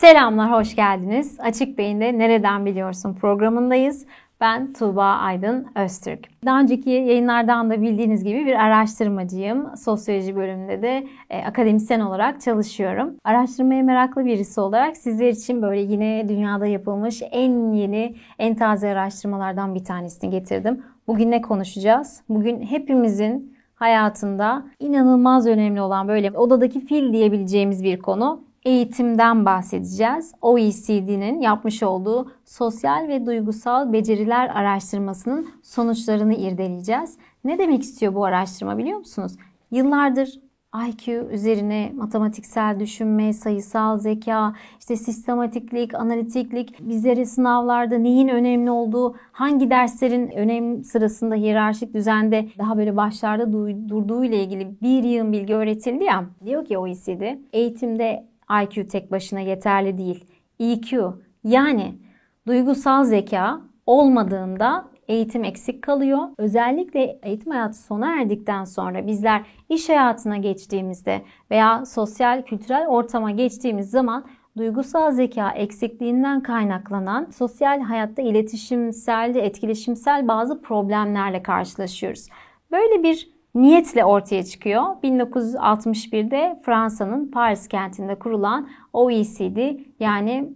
Selamlar, hoş geldiniz. Açık Beyin'de Nereden Biliyorsun programındayız. Ben Tuğba Aydın Öztürk. Daha önceki yayınlardan da bildiğiniz gibi bir araştırmacıyım. Sosyoloji bölümünde de e, akademisyen olarak çalışıyorum. Araştırmaya meraklı birisi olarak sizler için böyle yine dünyada yapılmış en yeni, en taze araştırmalardan bir tanesini getirdim. Bugün ne konuşacağız? Bugün hepimizin hayatında inanılmaz önemli olan böyle odadaki fil diyebileceğimiz bir konu eğitimden bahsedeceğiz. OECD'nin yapmış olduğu sosyal ve duygusal beceriler araştırmasının sonuçlarını irdeleyeceğiz. Ne demek istiyor bu araştırma biliyor musunuz? Yıllardır IQ üzerine matematiksel düşünme, sayısal zeka, işte sistematiklik, analitiklik, bizlere sınavlarda neyin önemli olduğu, hangi derslerin önem sırasında hiyerarşik düzende daha böyle başlarda durduğu ile ilgili bir yığın bilgi öğretildi ya. Diyor ki OECD, eğitimde IQ tek başına yeterli değil. EQ yani duygusal zeka olmadığında eğitim eksik kalıyor. Özellikle eğitim hayatı sona erdikten sonra bizler iş hayatına geçtiğimizde veya sosyal kültürel ortama geçtiğimiz zaman duygusal zeka eksikliğinden kaynaklanan sosyal hayatta iletişimsel, etkileşimsel bazı problemlerle karşılaşıyoruz. Böyle bir niyetle ortaya çıkıyor. 1961'de Fransa'nın Paris kentinde kurulan OECD yani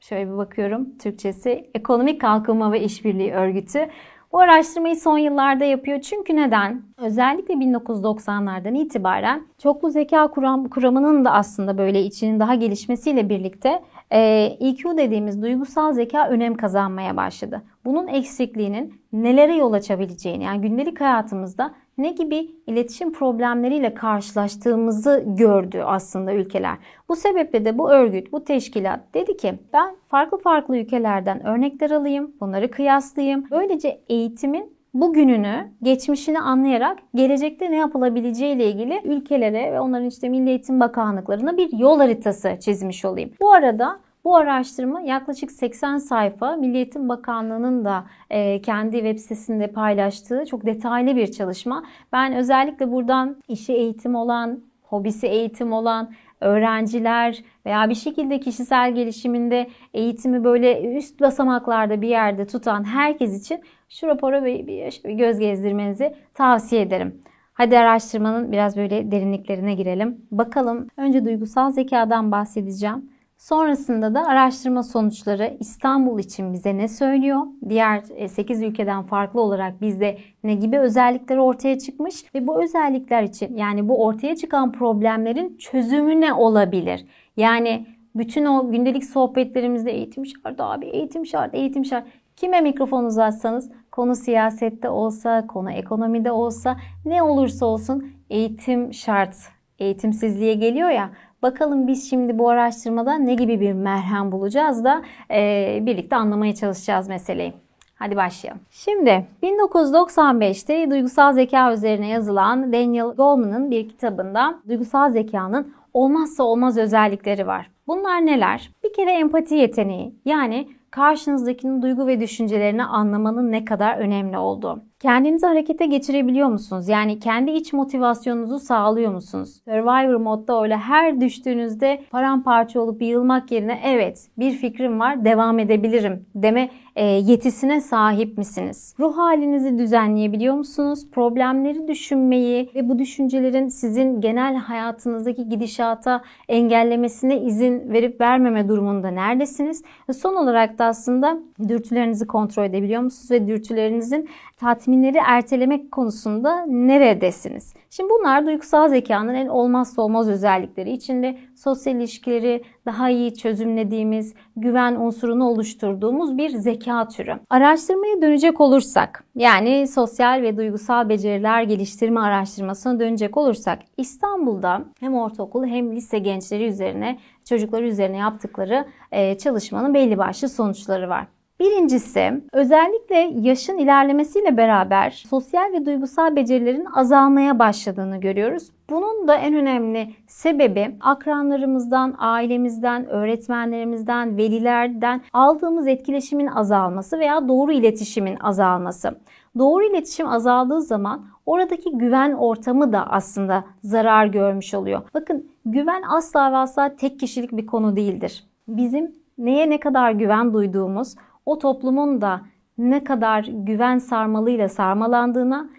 şöyle bir bakıyorum Türkçesi Ekonomik Kalkınma ve İşbirliği Örgütü. Bu araştırmayı son yıllarda yapıyor. Çünkü neden? Özellikle 1990'lardan itibaren çoklu zeka kuram, kuramının da aslında böyle içinin daha gelişmesiyle birlikte e, EQ dediğimiz duygusal zeka önem kazanmaya başladı. Bunun eksikliğinin nelere yol açabileceğini yani gündelik hayatımızda ne gibi iletişim problemleriyle karşılaştığımızı gördü aslında ülkeler. Bu sebeple de bu örgüt, bu teşkilat dedi ki ben farklı farklı ülkelerden örnekler alayım, bunları kıyaslayayım. Böylece eğitimin bugününü, geçmişini anlayarak gelecekte ne yapılabileceği ile ilgili ülkelere ve onların işte Milli Eğitim Bakanlıklarına bir yol haritası çizmiş olayım. Bu arada bu araştırma yaklaşık 80 sayfa Milli Eğitim Bakanlığı'nın da e, kendi web sitesinde paylaştığı çok detaylı bir çalışma. Ben özellikle buradan işi eğitim olan, hobisi eğitim olan öğrenciler veya bir şekilde kişisel gelişiminde eğitimi böyle üst basamaklarda bir yerde tutan herkes için şu rapora bir, bir, göz gezdirmenizi tavsiye ederim. Hadi araştırmanın biraz böyle derinliklerine girelim. Bakalım önce duygusal zekadan bahsedeceğim. Sonrasında da araştırma sonuçları İstanbul için bize ne söylüyor? Diğer 8 e, ülkeden farklı olarak bizde ne gibi özellikler ortaya çıkmış ve bu özellikler için yani bu ortaya çıkan problemlerin çözümü ne olabilir? Yani bütün o gündelik sohbetlerimizde eğitim şart abi, eğitim şart, eğitim şart. Kime mikrofon uzatsanız konu siyasette olsa, konu ekonomide olsa ne olursa olsun eğitim şart. Eğitimsizliğe geliyor ya Bakalım biz şimdi bu araştırmada ne gibi bir merhem bulacağız da e, birlikte anlamaya çalışacağız meseleyi. Hadi başlayalım. Şimdi 1995'te duygusal zeka üzerine yazılan Daniel Goleman'ın bir kitabında duygusal zekanın olmazsa olmaz özellikleri var. Bunlar neler? Bir kere empati yeteneği yani karşınızdakinin duygu ve düşüncelerini anlamanın ne kadar önemli olduğu. Kendinizi harekete geçirebiliyor musunuz? Yani kendi iç motivasyonunuzu sağlıyor musunuz? Survivor modda öyle her düştüğünüzde paramparça olup yığılmak yerine evet bir fikrim var devam edebilirim deme yetisine sahip misiniz? Ruh halinizi düzenleyebiliyor musunuz? Problemleri düşünmeyi ve bu düşüncelerin sizin genel hayatınızdaki gidişata engellemesine izin verip vermeme durumunda neredesiniz? Son olarak da aslında dürtülerinizi kontrol edebiliyor musunuz ve dürtülerinizin tatminleri ertelemek konusunda neredesiniz? Şimdi bunlar duygusal zekanın en olmazsa olmaz özellikleri. İçinde sosyal ilişkileri daha iyi çözümlediğimiz, güven unsurunu oluşturduğumuz bir zeka türü. Araştırmaya dönecek olursak, yani sosyal ve duygusal beceriler geliştirme araştırmasına dönecek olursak, İstanbul'da hem ortaokul hem lise gençleri üzerine, çocukları üzerine yaptıkları çalışmanın belli başlı sonuçları var. Birincisi özellikle yaşın ilerlemesiyle beraber sosyal ve duygusal becerilerin azalmaya başladığını görüyoruz. Bunun da en önemli sebebi akranlarımızdan, ailemizden, öğretmenlerimizden, velilerden aldığımız etkileşimin azalması veya doğru iletişimin azalması. Doğru iletişim azaldığı zaman oradaki güven ortamı da aslında zarar görmüş oluyor. Bakın güven asla ve asla tek kişilik bir konu değildir. bizim neye ne kadar güven duyduğumuz, o toplumun da ne kadar güven sarmalıyla sarmalandığına,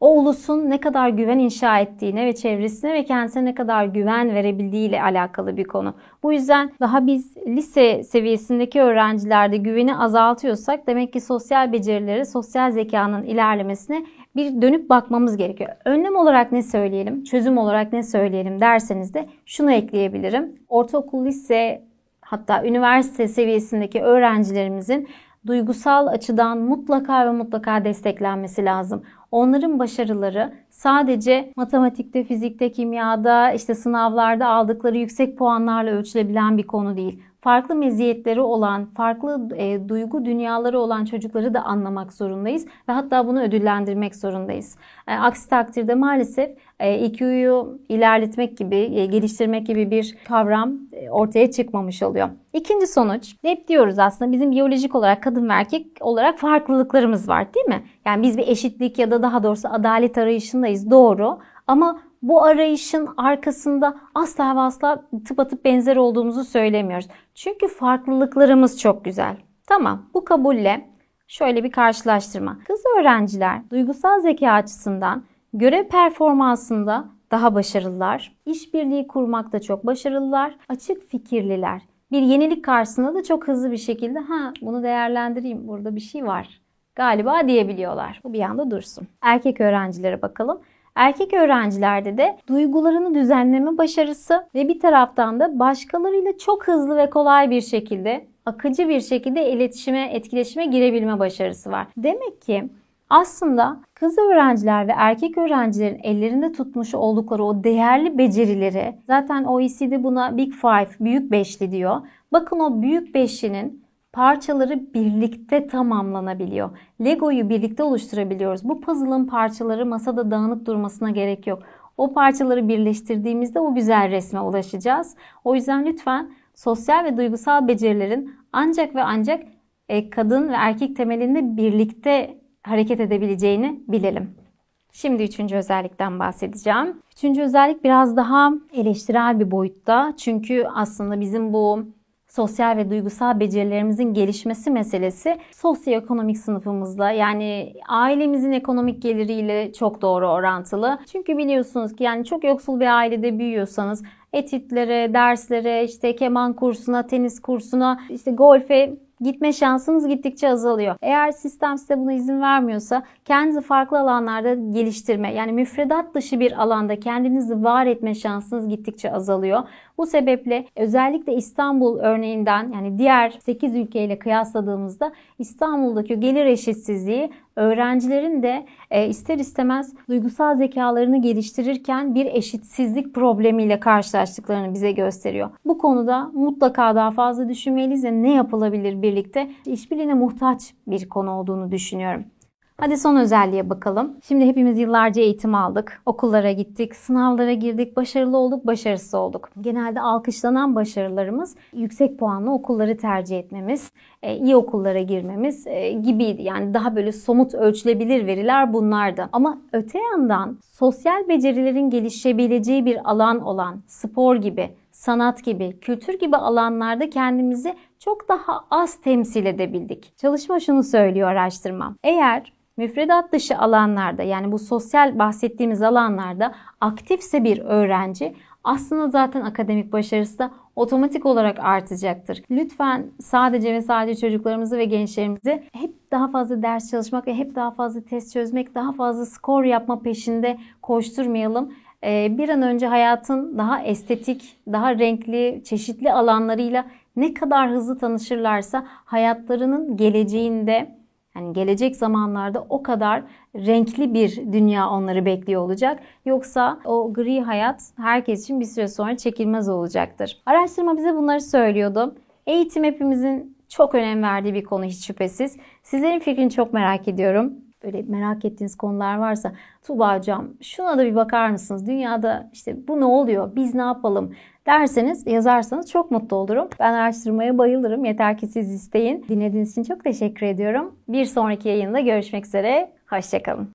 o ulusun ne kadar güven inşa ettiğine ve çevresine ve kendisine ne kadar güven verebildiği ile alakalı bir konu. Bu yüzden daha biz lise seviyesindeki öğrencilerde güveni azaltıyorsak demek ki sosyal becerileri, sosyal zekanın ilerlemesine bir dönüp bakmamız gerekiyor. Önlem olarak ne söyleyelim, çözüm olarak ne söyleyelim derseniz de şunu ekleyebilirim. Ortaokul, lise hatta üniversite seviyesindeki öğrencilerimizin duygusal açıdan mutlaka ve mutlaka desteklenmesi lazım. Onların başarıları sadece matematikte, fizikte, kimyada, işte sınavlarda aldıkları yüksek puanlarla ölçülebilen bir konu değil farklı meziyetleri olan, farklı e, duygu dünyaları olan çocukları da anlamak zorundayız ve hatta bunu ödüllendirmek zorundayız. E, aksi takdirde maalesef e, IQ'yu ilerletmek gibi, e, geliştirmek gibi bir kavram e, ortaya çıkmamış oluyor. İkinci sonuç, hep diyoruz aslında bizim biyolojik olarak kadın ve erkek olarak farklılıklarımız var değil mi? Yani biz bir eşitlik ya da daha doğrusu adalet arayışındayız doğru ama bu arayışın arkasında asla ve asla tıpatıp benzer olduğumuzu söylemiyoruz. Çünkü farklılıklarımız çok güzel. Tamam bu kabulle şöyle bir karşılaştırma. Kız öğrenciler duygusal zeka açısından görev performansında daha başarılılar. İşbirliği kurmakta çok başarılılar. Açık fikirliler. Bir yenilik karşısında da çok hızlı bir şekilde ha bunu değerlendireyim burada bir şey var galiba diyebiliyorlar. Bu bir yanda dursun. Erkek öğrencilere bakalım. Erkek öğrencilerde de duygularını düzenleme başarısı ve bir taraftan da başkalarıyla çok hızlı ve kolay bir şekilde, akıcı bir şekilde iletişime, etkileşime girebilme başarısı var. Demek ki aslında kız öğrenciler ve erkek öğrencilerin ellerinde tutmuş oldukları o değerli becerileri zaten OECD buna Big Five, büyük beşli diyor. Bakın o büyük beşlinin parçaları birlikte tamamlanabiliyor. Lego'yu birlikte oluşturabiliyoruz. Bu puzzle'ın parçaları masada dağınık durmasına gerek yok. O parçaları birleştirdiğimizde o güzel resme ulaşacağız. O yüzden lütfen sosyal ve duygusal becerilerin ancak ve ancak e, kadın ve erkek temelinde birlikte hareket edebileceğini bilelim. Şimdi üçüncü özellikten bahsedeceğim. Üçüncü özellik biraz daha eleştirel bir boyutta. Çünkü aslında bizim bu sosyal ve duygusal becerilerimizin gelişmesi meselesi sosyoekonomik sınıfımızla yani ailemizin ekonomik geliriyle çok doğru orantılı. Çünkü biliyorsunuz ki yani çok yoksul bir ailede büyüyorsanız etütlere, derslere, işte keman kursuna, tenis kursuna, işte golfe gitme şansınız gittikçe azalıyor. Eğer sistem size buna izin vermiyorsa kendinizi farklı alanlarda geliştirme yani müfredat dışı bir alanda kendinizi var etme şansınız gittikçe azalıyor. Bu sebeple özellikle İstanbul örneğinden yani diğer 8 ülkeyle kıyasladığımızda İstanbul'daki gelir eşitsizliği öğrencilerin de e, ister istemez duygusal zekalarını geliştirirken bir eşitsizlik problemiyle karşılaştıklarını bize gösteriyor. Bu konuda mutlaka daha fazla düşünmeliyiz ve ne yapılabilir birlikte işbirliğine muhtaç bir konu olduğunu düşünüyorum. Hadi son özelliğe bakalım. Şimdi hepimiz yıllarca eğitim aldık. Okullara gittik, sınavlara girdik, başarılı olduk, başarısız olduk. Genelde alkışlanan başarılarımız yüksek puanlı okulları tercih etmemiz, e, iyi okullara girmemiz e, gibiydi. Yani daha böyle somut ölçülebilir veriler bunlardı. Ama öte yandan sosyal becerilerin gelişebileceği bir alan olan spor gibi, sanat gibi, kültür gibi alanlarda kendimizi çok daha az temsil edebildik. Çalışma şunu söylüyor araştırma. Eğer müfredat dışı alanlarda yani bu sosyal bahsettiğimiz alanlarda aktifse bir öğrenci aslında zaten akademik başarısı da otomatik olarak artacaktır. Lütfen sadece ve sadece çocuklarımızı ve gençlerimizi hep daha fazla ders çalışmak ve hep daha fazla test çözmek, daha fazla skor yapma peşinde koşturmayalım. Ee, bir an önce hayatın daha estetik, daha renkli, çeşitli alanlarıyla ne kadar hızlı tanışırlarsa hayatlarının geleceğinde yani gelecek zamanlarda o kadar renkli bir dünya onları bekliyor olacak. Yoksa o gri hayat herkes için bir süre sonra çekilmez olacaktır. Araştırma bize bunları söylüyordu. Eğitim hepimizin çok önem verdiği bir konu hiç şüphesiz. Sizlerin fikrini çok merak ediyorum. Böyle merak ettiğiniz konular varsa Tuğba hocam şuna da bir bakar mısınız? Dünyada işte bu ne oluyor? Biz ne yapalım? derseniz yazarsanız çok mutlu olurum. Ben araştırmaya bayılırım. Yeter ki siz isteyin. Dinlediğiniz için çok teşekkür ediyorum. Bir sonraki yayında görüşmek üzere. Hoşçakalın.